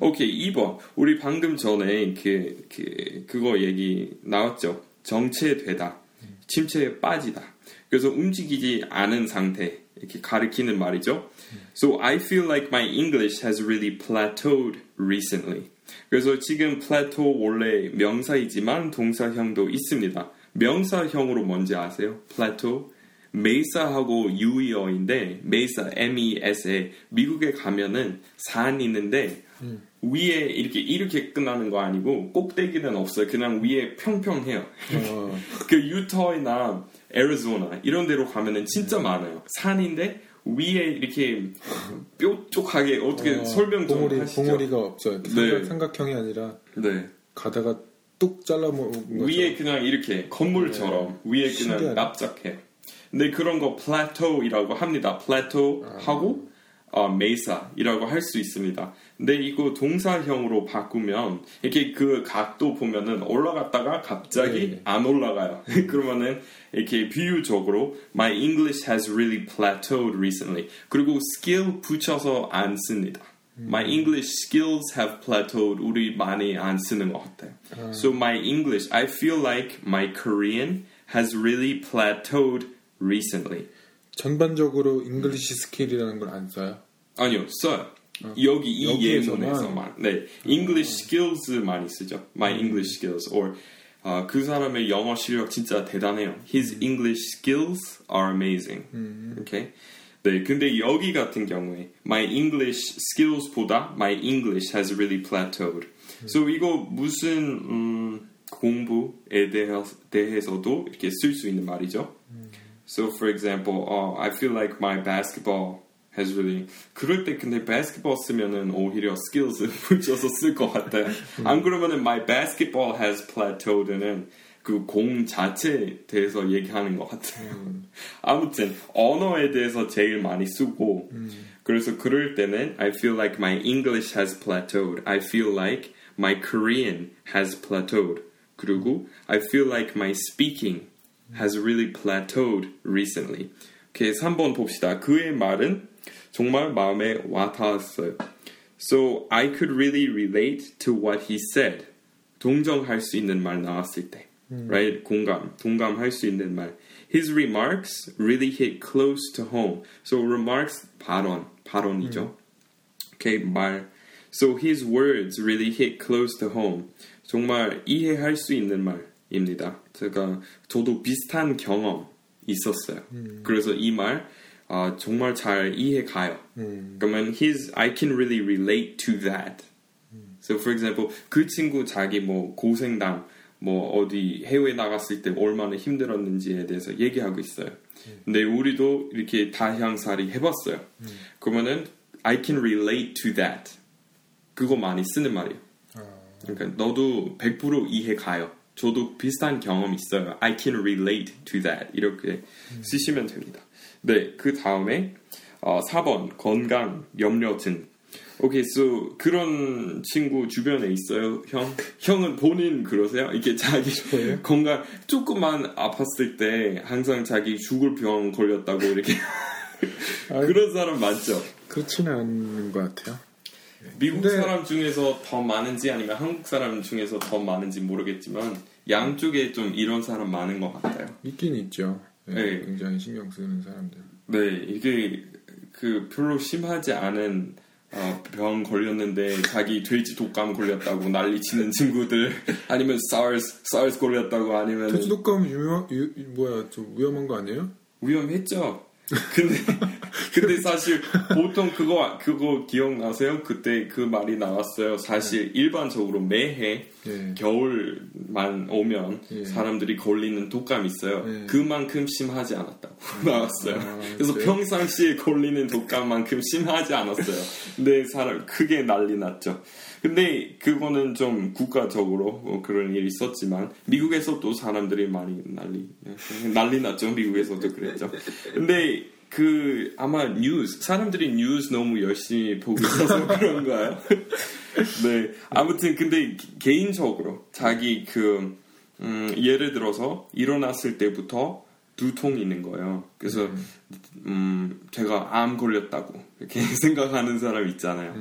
오케이 2번 우리 방금 전에 그, 그 그거 얘기 나왔죠. 정체되다, 침체에 빠지다. 그래서 움직이지 않은 상태 이렇게 가리키는 말이죠. So I feel like my English has really plateaued recently. 그래서 지금 plateau 원래 명사이지만 동사형도 있습니다. 명사형으로 뭔지 아세요? plateau 메사하고 유의어인데 메사 M-E-S-A 미국에 가면은 산 있는데 위에 이렇게 이렇게 끝나는 거 아니고 꼭대기는 없어요. 그냥 위에 평평해요. 어, 그 유타나 애리조나 이런 데로 가면은 진짜 많아요. 산인데 위에 이렇게 뾰족하게 어떻게 어, 설명 좀 봉우리, 하시죠? 봉우리가 없죠. 네. 삼각, 삼각형이 아니라 네. 가다가 뚝 잘라 먹은. 위에 그냥 이렇게 건물처럼 위에 그냥 신기하네. 납작해. 근데 그런 거 plateau이라고 합니다. plateau 하고 어, 메사이라고 할 수 있습니다. 근데 이거 동사형으로 바꾸면 이렇게 그 각도 보면은 올라갔다가 갑자기 네. 안 올라가요. 그러면은 이렇게 비유적으로 My English has really plateaued recently. 그리고 skill 붙여서 안 씁니다. My English skills have plateaued. 우리 많이 안 쓰는 것 같아요. So my English, I feel like my Korean has really plateaued recently. 전반적으로 English skill이라는 걸 안 써요. 아니요, 써요. 여기 이 여기에서만? 예문에서만. 네, English skills 많이 쓰죠. My English skills. or 아, 그 사람의 영어 실력 진짜 대단해요. His English skills are amazing. Okay? 네, 근데 여기 같은 경우에 my English skills보다 my English has really plateaued. So 이거 무슨 음, 공부에 대해, 대해서도 이렇게 쓸 수 있는 말이죠. So for example, uh, I feel like my basketball has really 그럴 때 근데 basketball 쓰면은 오히려 skills 붙여서 쓸 것 같아요. 안 그러면은 my basketball has plateaued는 그 공 자체에 대해서 얘기하는 것 같아요. 아무튼 언어에 대해서 제일 많이 쓰고 그래서 그럴 때는 I feel like my English has plateaued. I feel like my Korean has plateaued. 그리고 I feel like my speaking has really plateaued recently. 오케이, 3번 봅시다. 그의 말은 정말 마음에 와닿았어요. So I could really relate to what he said. 동정할 수 있는 말 나왔을 때. Right? 공감, 동감할 수 있는 말. His remarks really hit close to home. So remarks 발언, 발언이죠. Okay, 말. So his words really hit close to home. 정말 이해할 수 있는 말 입니다. 제가 저도 비슷한 경험 있었어요. 그래서 이말 아, 정말 잘 이해 가요. 그러면 his I can really relate to that. So for example 그 친구 자기 뭐 고생담 뭐 어디 해외 나갔을 때 얼마나 힘들었는지에 대해서 얘기하고 있어요. 근데 우리도 이렇게 다향살이 해봤어요. 그러면은 I can relate to that. 그거 많이 쓰는 말이에요. 그러니까 너도 100% 이해 가요. 저도 비슷한 경험 있어요. I can relate to that. 이렇게 쓰시면 됩니다. 네, 그 다음에 어, 4번 건강, 염려증. 오케이, so 그런 친구 주변에 있어요, 형? 형은 본인 그러세요? 이게 자기? 건강 조금만 아팠을 때 항상 자기 죽을 병 걸렸다고 이렇게. 그런 사람 많죠. 그렇지는 않은 것 같아요. 미국 근데- 사람 중에서 더 많은지 아니면 한국 사람 중에서 더 많은지 모르겠지만 양쪽에 좀 이런 사람 많은 것 같아요. 있긴 있죠. 네, 네. 굉장히 신경 쓰는 사람들. 네, 이게 그 별로 심하지 않은 어, 병 걸렸는데 자기 돼지 독감 걸렸다고 난리 치는 친구들 아니면 SARS SARS 걸렸다고 아니면 돼지 독감 유명 유, 유- 뭐야 좀 위험한 거 아니에요? 위험했죠. 근데 근데 사실 보통 그거 그거 기억나세요? 그때 그 말이 나왔어요. 사실 일반적으로 매해 예. 겨울만 오면 예. 사람들이 걸리는 독감이 있어요. 예. 그만큼 심하지 않았다고 나왔어요. 아, 그래서 그래요? 평상시에 걸리는 독감만큼 심하지 않았어요. 근데 사람 크게 난리 났죠. 근데 그거는 좀 국가적으로 뭐 그런 일이 있었지만 미국에서 또 사람들이 많이 난리 난리 났죠. 미국에서도 그랬죠. 근데 그 아마 뉴스 사람들이 뉴스 너무 열심히 보고 있어서 그런가요? 네 아무튼 근데 기- 개인적으로 자기 그 음, 예를 들어서 일어났을 때부터 두통이 있는 거예요. 그래서 음, 제가 암 걸렸다고 이렇게 생각하는 사람 있잖아요.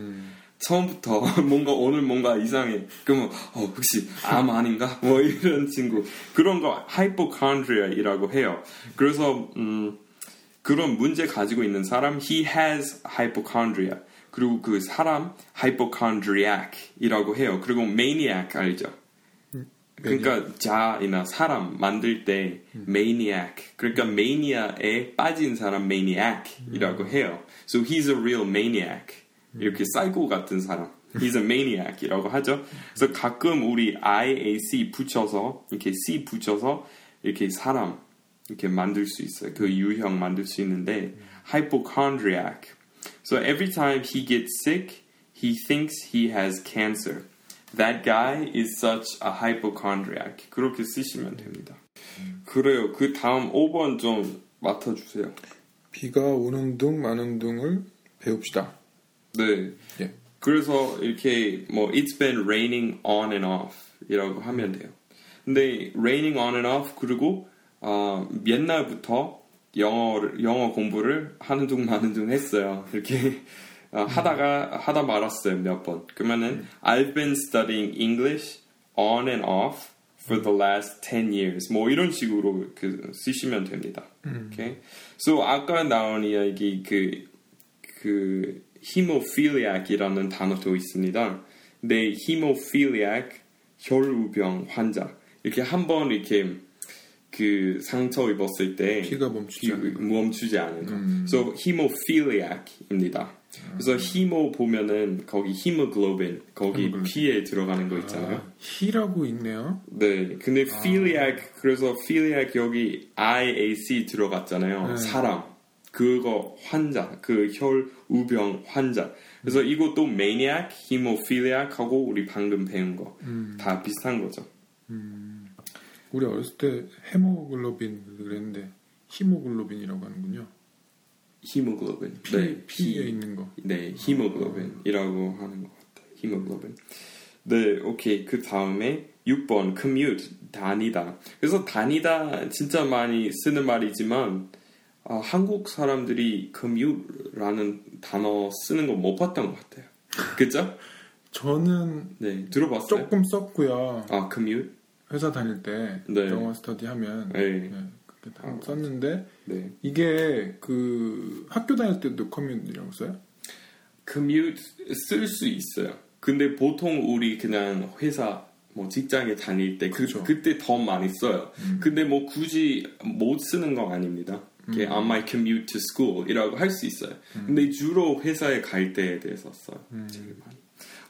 처음부터 뭔가 오늘 뭔가 이상해. 그러면 어, 혹시 암 아닌가? 뭐 이런 친구 그런 거 hypochondria이라고 해요. 그래서 음, 그런 문제 가지고 있는 사람 he has hypochondria. 그리고 그 사람 hypochondriac이라고 해요. 그리고 maniac 알죠? 그러니까 자이나 사람 만들 때 maniac 그러니까 mania에 빠진 사람 maniac이라고 해요. So he's a real maniac. 이렇게 사이코 같은 사람. He's a maniac이라고 하죠. 그래서 가끔 우리 IAC 붙여서 이렇게 C 붙여서 이렇게 사람 이렇게 만들 수 있어요. 그 유형 만들 수 있는데 hypochondriac. So every time he gets sick, he thinks he has cancer. That guy is such a hypochondriac. 그렇게 쓰시면 됩니다. 그래요. 그 다음 5번 좀 맡아주세요. 비가 오는 둥 마는 둥을 배웁시다. 네. 예. 그래서 이렇게 뭐 It's been raining on and off 이라고 하면 돼요. 근데 raining on and off 그리고 어, 옛날부터 영어를 영어 공부를 하는 둥 마는 둥 했어요. 이렇게 어, 하다가 하다 말았어요 몇 번. 그러면은 I've been studying English on and off for the last 10 years. 뭐 이런 식으로 그 쓰시면 됩니다. 오케이. So 아까 나온 이야기 그그 hemophiliac이라는 단어도 있습니다. 근데 hemophiliac 혈우병 환자 이렇게 한번 이렇게 그 상처 입었을 때 피가 멈추지 않는 거. 멈추지 않은 거. 음. So hemophiliac입니다. 그래서 hemo 보면은 거기 히모글로빈 거기 히모글로빈. 피에 들어가는 거 있잖아요. 아, 히라고 읽네요. 네. 근데 philiac 그래서 philiac 여기 IAC 들어갔잖아요. 네. 사람. 그거 환자, 그 혈우병 환자. 그래서 이것도 maniac, hemophiliac하고 우리 방금 배운 거다 비슷한 거죠. 우리 어렸을 때 헤모글로빈 그랬는데 hemoglobin이라고 하는군요. 히모글로빈. 피, 네, 피에 있는 거. 네, hemoglobin이라고 하는 것 같아요. 히모글로빈. 네, 오케이. 그 다음에 6번 commute 다니다. 그래서 다니다 진짜 많이 쓰는 말이지만 아, 한국 사람들이 commute라는 단어 쓰는 거 못 봤던 것 같아요. 그죠? 저는 네, 들어봤어요. 조금 썼고요. 아, commute. 회사 다닐 때 네. 영어 스터디 하면 네. 네, 그렇게 다 썼는데 네. 이게 그 학교 다닐 때도 커뮤니티라고 써요? commute 쓸 수 있어요. 근데 보통 우리 그냥 회사 뭐 직장에 다닐 때 그, 그쵸. 그때 더 많이 써요. 근데 뭐 굳이 못 쓰는 건 아닙니다. 이게 on my commute to school이라고 할 수 있어요. 근데 주로 회사에 갈 때에 대해서 써요. 제일 많이.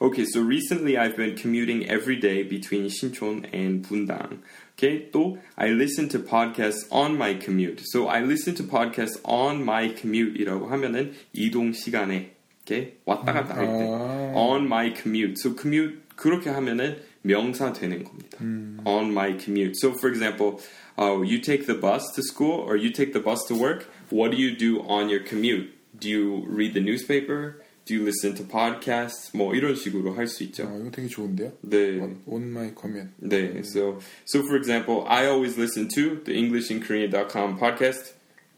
Okay, so recently I've been commuting every day between Sinchon and Bundang. Okay, 또 I listen to podcasts on my commute. So I listen to podcasts on my commute이라고 하면은 이동 시간에 okay, 왔다 갔다 할 때 아. on my commute. So commute 그렇게 하면은 명사 되는 겁니다. On my commute. So for example, uh, you take the bus to school or you take the bus to work. What do you do on your commute? Do you read the newspaper? Do you listen to podcasts? 뭐 이런 식으로 할 수 있죠. 아, 이거 되게 좋은데요? 네. On my comment. 네. So so for example, I always listen to the EnglishinKorean.com podcast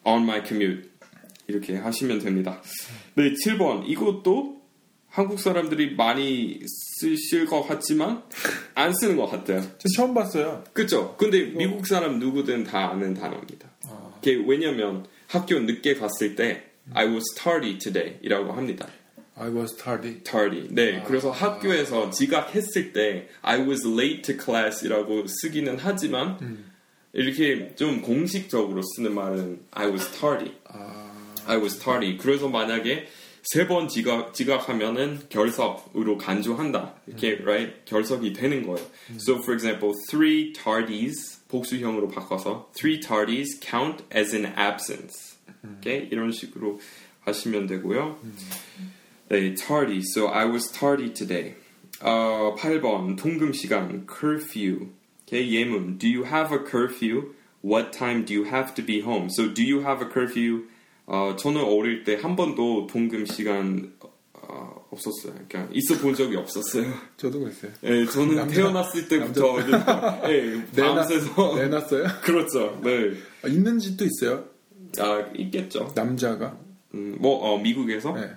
on my commute. 이렇게 하시면 됩니다. 네, 7번. 이것도 한국 사람들이 많이 쓰실 것 같지만 안 쓰는 것 같아요. 저 처음 봤어요. 그죠? 근데 미국 사람 누구든 다 아는 단어입니다. 이게 왜냐면 학교 늦게 갔을 때 I was tardy today 이라고 합니다. I was tardy. tardy. 네, 그래서 학교에서 지각했을 때 I was late to class이라고 쓰기는 하지만 이렇게 좀 공식적으로 쓰는 말은 I was tardy. I was tardy. 그래서 만약에 세 번 지각 지각하면은 결석으로 간주한다. 이렇게 right 결석이 되는 거예요. So for example, three tardies 복수형으로 바꿔서 three tardies count as an absence. Okay? 이런 식으로 하시면 되고요. 네, tardy. So I was tardy today. 어, 8번 통금 시간 curfew. Okay, 예문. Do you have a curfew? What time do you have to be home? So do you have a curfew? 어, 저는 어릴 때 한 번도 통금 시간 어, 없었어요. 그러니까 있어 본 적이 없었어요. 저도 그랬어요. 예, 저는 남자- 태어났을 때부터 예, 밤새서 내놨어요? 그렇죠. 네. 아, 있는 집도 있어요. 아, 있겠죠. 남자가. 음, 뭐 어, 미국에서 네.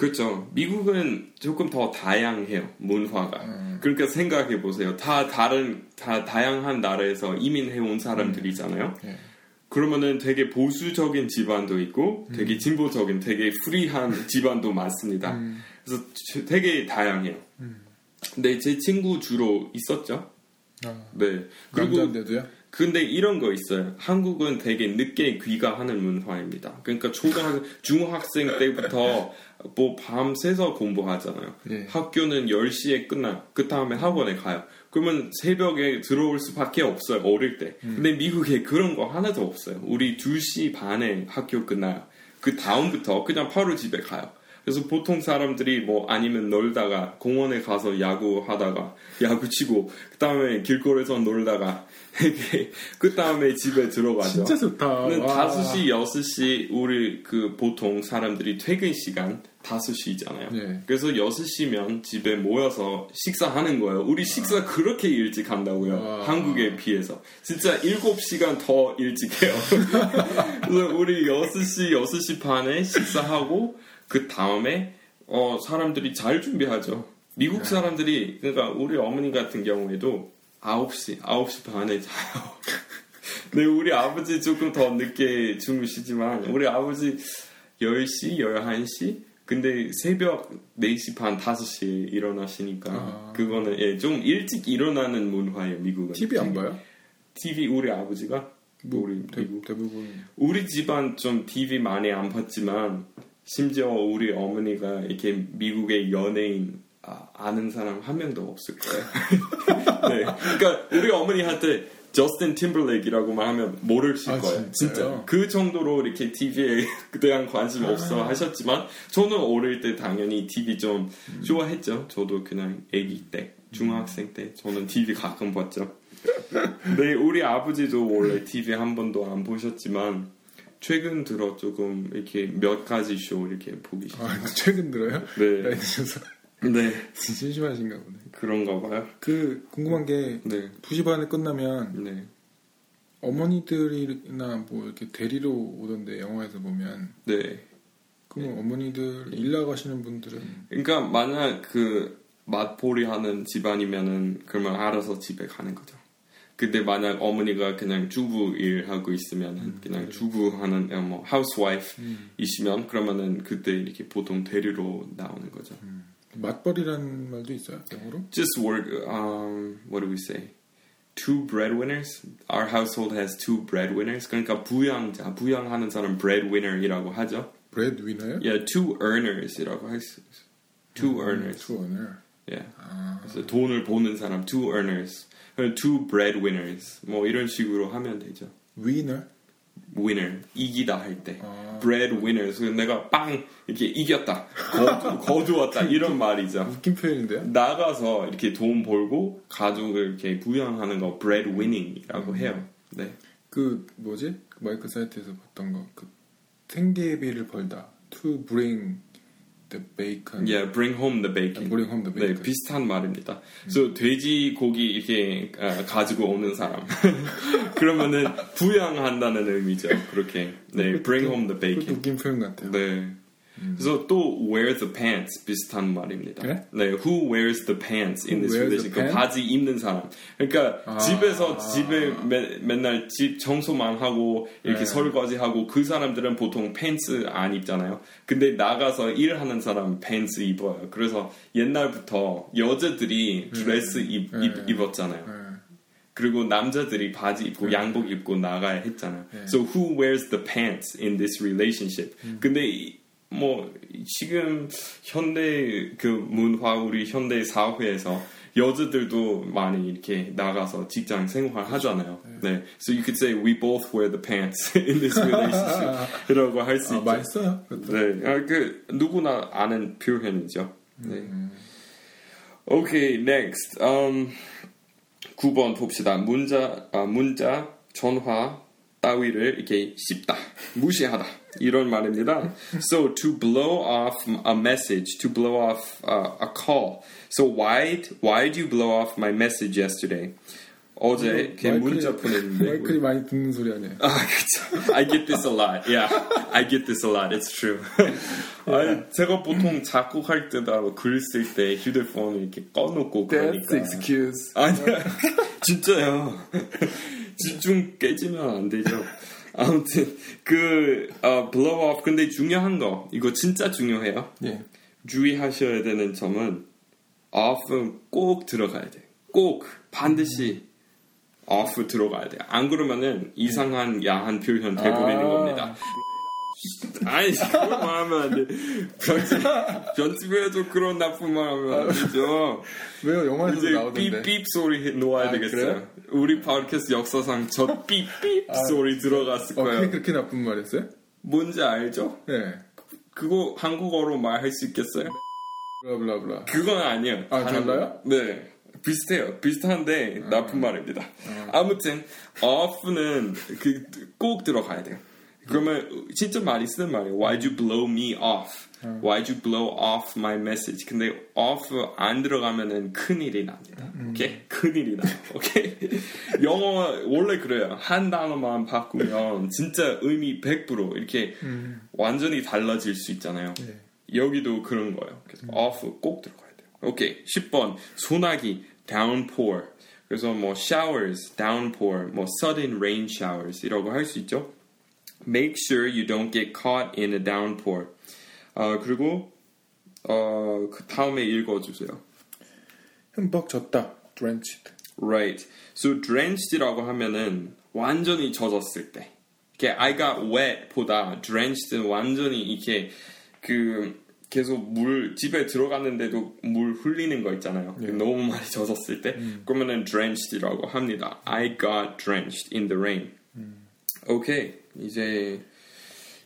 그렇죠. 미국은 조금 더 다양해요 문화가. 음. 그러니까 생각해 보세요. 다 다른 다 다양한 나라에서 이민해 온 사람들이잖아요. 예. 그러면은 되게 보수적인 집안도 있고 되게 진보적인 되게 프리한 집안도 많습니다. 음. 그래서 저- 되게 다양해요. 근데 제 친구 주로 있었죠. 아, 네. 그리고 남자인데도요? 근데 이런 거 있어요. 한국은 되게 늦게 귀가하는 문화입니다. 그러니까 초등학 중학생 때부터 뭐 밤새서 공부하잖아요. 예. 학교는 10시에 끝나요. 그 다음에 학원에 가요. 그러면 새벽에 들어올 수밖에 없어요. 어릴 때. 근데 미국에 그런 거 하나도 없어요. 우리 2시 반에 학교 끝나요. 그 다음부터 그냥 바로 집에 가요. 그래서 보통 사람들이 뭐 아니면 놀다가 공원에 가서 야구 하다가 야구 치고 그 다음에 길거리에서 놀다가 그 다음에 집에 들어가죠. 진짜 좋다. 근데 와. 5시, 6시 우리 그 보통 사람들이 퇴근 시간 5시잖아요. 예. 그래서 6시면 집에 모여서 식사하는 거예요. 우리 식사 그렇게 일찍 한다고요. 와. 한국에 비해서. 진짜 7시간 더 일찍 해요. 그래서 우리 6시, 6시 반에 식사하고 그 다음에 어, 사람들이 잘 준비하죠. 미국 사람들이 그러니까 우리 어머니 같은 경우에도 9시, 9시 반에 자요. 네, 우리 아버지 조금 더 늦게 주무시지만 우리 아버지 10시, 11시 근데 새벽 4시 반, 5시에 일어나시니까 아. 그거는 예, 좀 일찍 일어나는 문화예요, 미국은. TV 안 봐요? TV 우리 아버지가 뭐, 우리 대, 미국 대부분 우리 집안 좀 TV 많이 안 봤지만 심지어 우리 어머니가 이렇게 미국의 연예인 아, 아는 사람 한 명도 없을 거예요. 네, 그러니까 우리 어머니한테 저스틴 팀블레이크라고만 하면 모르실 아, 거예요. 진짜 그 정도로 이렇게 TV에 대한 관심 없어 하셨지만 저는 어릴 때 당연히 TV 좀 좋아했죠. 저도 그냥 아기 때, 중학생 때 저는 TV 가끔 봤죠. 네, 우리 아버지도 원래 TV 한 번도 안 보셨지만 최근 들어 조금 이렇게 몇 가지 쇼 이렇게 보기 시작. 아 최근 들어요? 네, 네 심심하신가 보네. 그런가 봐요. 그 궁금한 게 네, 2시 반에 끝나면 네, 어머니들이나 뭐 이렇게 데리러 오던데 영화에서 보면 네. 그럼 어머니들 일 나가시는 분들은 그러니까 만약 그 맞벌이 하는 집안이면은 그러면 알아서 집에 가는 거죠. 근데 만약 어머니가 그냥 주부 일하고 있으면은 그냥 주부 하는 어, 뭐 하우스와이프이시면 그러면은 그때 이렇게 보통 데리러 나오는 거죠. 맞벌이라는 말도 있어요 영어로? Just work. Um, what do we say? Two breadwinners. Our household has two breadwinners. 그러니까 부양자, 부양하는 사람 breadwinner이라고 하죠. 브레드 위너요? Yeah, two earners이라고 할 수 있어요. Two earners. 투어ner. Yeah. 아, 그래서 돈을 버는 사람, two earners, two breadwinners, 뭐 이런 식으로 하면 되죠. 위너? Winner, 이기다 할 때, 아. breadwinners, 그래서 내가 빵 이렇게 이겼다, 거, 거두었다 이런 말이죠. 웃긴 표현인데요? 나가서 이렇게 돈 벌고 가족을 이렇게 부양하는 거 breadwinning이라고 해요. 네, 그 뭐지? 그 마이크 사이트에서 봤던 거. 그 생계비를 벌다. To bring the bacon. yeah, bring home the bacon. bring home the 네, bacon. 비슷한 말입니다. 그래서 돼지 고기 이렇게 아, 가지고 오는 사람. 그러면은 부양한다는 의미죠. 그렇게. 네, bring home the bacon. 웃긴 표현 같아요. 네. 그래서 또 wear the pants 비슷한 말입니다. 네? 네, who wears the pants in this relationship? 그? 바지 입는 사람. 그러니까 아. 집에서 집에 매, 맨날 집 청소만 하고 이렇게 네. 설거지하고 그 사람들은 보통 팬츠 안 입잖아요. 근데 나가서 일하는 사람 팬츠 입어요. 그래서 옛날부터 여자들이 드레스 입, 네. 입, 입었잖아요. 네. 그리고 남자들이 바지 입고 양복 입고 나가야 했잖아요. 네. So who wears the pants in this relationship? 근데 이- 뭐 지금 현대 그 문화 우리 현대 사회에서 여자들도 많이 이렇게 나가서 직장 생활 하잖아요. 네. So you could say we both wear the pants in this relationship.이라고 할수 아, 있죠. 맛있어요. 그것도. 네, 아, 그 누구나 아는 표현이죠. 네. 오케이, next. Um, 9번 봅시다. 문자, 아, 문자, 전화 따위를 이렇게 씹다, 무시하다 이런 말입니다. So to blow off a message, to blow off uh, a call. So why why do you blow off my message yesterday? 어제 걔 마이클이- 문자 보냈는데 마이클이 많이 듣는 소리 아니에요? 아, 그쵸. I get this a lot. Yeah, I get this a lot. It's true. 아니, 제가 보통 작곡할 때나 글 쓸 때 휴대폰을 이렇게 꺼놓고 그러니까. excuse. 아니야, 진짜요. 집중 깨지면 안 되죠. 아무튼 그 어, blow off 근데 중요한 거 이거 진짜 중요해요. 예. 주의하셔야 되는 점은 off은 꼭 들어가야 돼. 꼭 반드시 off 들어가야 돼. 안 그러면은 이상한 야한 표현 돼버리는 아. 겁니다. 아니 그런 말 하면 안 돼. 편집 편집에도 그런 나쁜 말 하면 안 되죠. 왜요? 영화에서도 이제 나오던데. 삐삐 소리 놓아야 아, 되겠어요. 그래요? 우리 팟캐스트 역사상 저 삐삐 소리 들어갔을 어, 거예요. 그렇게 나쁜 말이었어요? 뭔지 알죠? 네. 그거 한국어로 말할 수 있겠어요? 블라블라블라. 그건 아니에요. 아, 달라요? 거. 네. 비슷해요. 비슷한데 나쁜 말입니다. 아 무튼 off는 그 꼭 들어가야 돼요. 그러면 진짜 많이 쓰는 말이에요. Why'd you blow me off? Why'd you blow off my message? 근데 off 안 들어가면은 큰일이 납니다. 오케이? 큰일이 나요. 오케이? 영어 원래 그래요. 한 단어만 바꾸면 진짜 의미 100% 이렇게 완전히 달라질 수 있잖아요. 네. 여기도 그런 거예요. 그래서 off 꼭 들어가야 돼요. 오케이. 10번 소나기 downpour. 그래서 뭐 showers, downpour, 뭐 sudden rain showers 이라고 할 수 있죠. Make sure you don't get caught in a downpour. 아 그리고 어, 그 다음에 읽어주세요. 흠뻑 젖다. drenched. Right. So drenched라고 하면은 완전히 젖었을 때. 이렇게 I got wet보다 drenched 완전히 이렇게 그 계속 물 집에 들어갔는데도 물 흘리는 거 있잖아요. 그 너무 많이 젖었을 때 그러면은 drenched라고 합니다. I got drenched in the rain. 오케 이 이제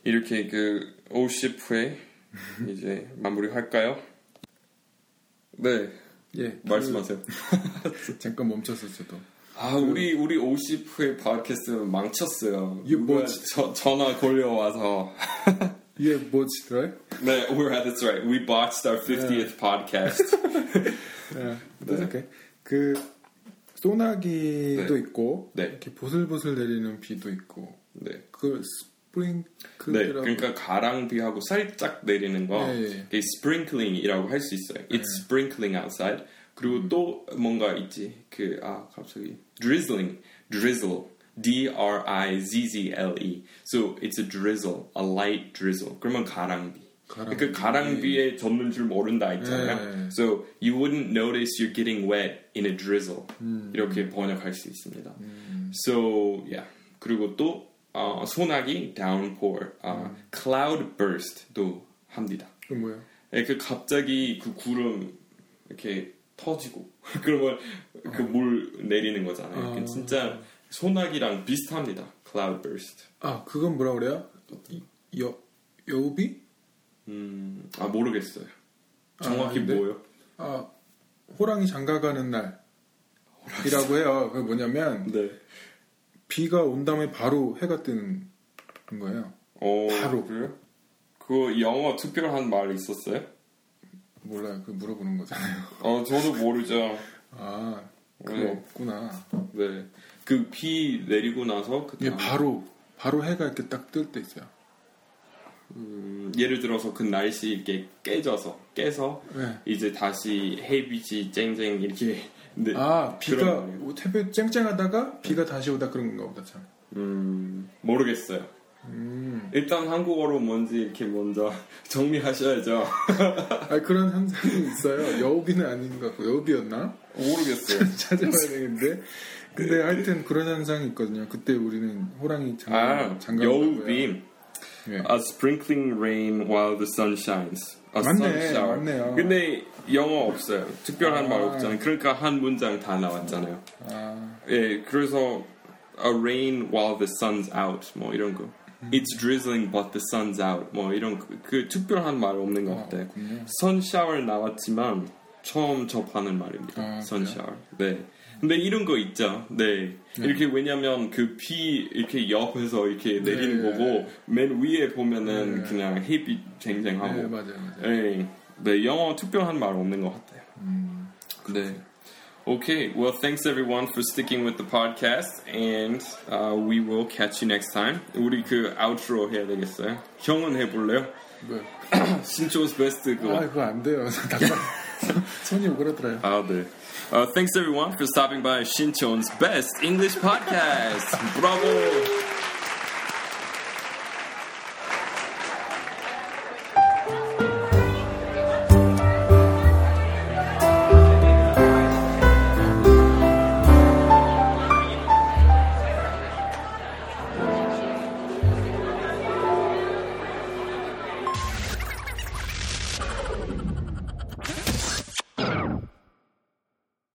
이렇게 그 50회 이제 마무리할까요? 네 예. 말씀하세요. 그, 잠깐 멈췄어 저도. 아 우리 우리 50회 팟캐스트 망쳤어요. 이게 누가 뭐지? 저, 전화 걸려와서 이게 뭐지더라? 네, we're that's right. We botched our 50th podcast. 예. that's okay. 그 소나기도 네. 있고 네. 이렇게 보슬보슬 내리는 비도 있고 네. 그 네, 스프링크라고 그러니까 가랑비하고 살짝 내리는 거, 예, 예. 그게 sprinkling이라고 할 수 있어요. It's sprinkling outside. 그리고 또 뭔가 있지. 그 아 갑자기 drizzling, drizzle, D R I Z Z L E. So it's a drizzle, a light drizzle. 그러면 가랑비. 가랑비. 그 가랑비에 젖는 줄 모른다 있잖아요. 예. So you wouldn't notice you're getting wet in a drizzle. 이렇게 번역할 수 있습니다. So yeah. 그리고 또 어, 소나기 downpour, 어, cloud burst도 합니다. 그 뭐야? 그 갑자기 그 구름 이렇게 터지고 그러면 그물 내리는 거잖아요. 그 아. 진짜 소나기랑 비슷합니다. cloud burst. 아 그건 뭐라 그래요? 이- 여 여우비? 음, 아 모르겠어요. 정확히 아? 뭐요? 아 호랑이 장가가는 날이라고 해요. 그게 뭐냐면 네. 비가 온 다음에 바로 해가 뜨는 거예요. 어, 바로. 그래요? 그 영어 특별한 말 있었어요? 몰라요. 그 물어보는 거잖아요. 어, 저도 모르죠. 아 그거 네. 없구나. 네. 그 비 내리고 나서 그 다음, 바로 바로 해가 이렇게 딱 뜰 때 있어요. 음, 예를 들어서 그 날씨 이렇게 깨져서 깨서 네. 이제 다시 햇빛이 쨍쨍 이렇게 네. 아 비가 햇볕 쨍쨍하다가 비가 다시 오다 그런 건가 보다 참. 음, 모르겠어요. 음. 일단 한국어로 뭔지 이렇게 먼저 정리하셔야죠. 아 그런 현상이 있어요. 여우비는 아닌 것 같고 여우비였나? 모르겠어요. 찾아봐야 되는데. 근데 하여튼 그런 현상이 있거든요. 그때 우리는 호랑이 장가 아, 장가 여우빔. 예. A sprinkling rain while the sun shines. A 맞네, sun shower. 맞네요. 근데 영어 없어요. 특별한 아. 말 없잖아요. 그러니까 한 문장 다 나왔잖아요. 아, 예, 그래서 a rain while the sun's out 뭐 이런 거. 음. It's drizzling but the sun's out 뭐 이런 그, 그 특별한 말 없는 것 아, 같아요. 그렇군요. sun shower 나왔지만 처음 접하는 말입니다. 아, sun 그래요? shower. 네. 근데 이런 거 있죠. 네. 네. 이렇게 왜냐면 그 비 이렇게 옆에서 이렇게 내리는 네. 거고 맨 위에 보면은 네. 그냥 햇빛 쟁쟁하고. 네, 맞아요. 맞아요. 네. 네, 영어 특별한 말 없는 것 같아요. 음, 네. Okay, well, thanks everyone for sticking with the podcast, and uh, we will catch you next time. 우리 그 outro 해야 되겠어요. 형은 해볼래요? 네. 신조스 베스트 그거. 아, 그거 안 돼요. 아, 네. Uh, thanks everyone for stopping by Shinchon's best English podcast. Bravo!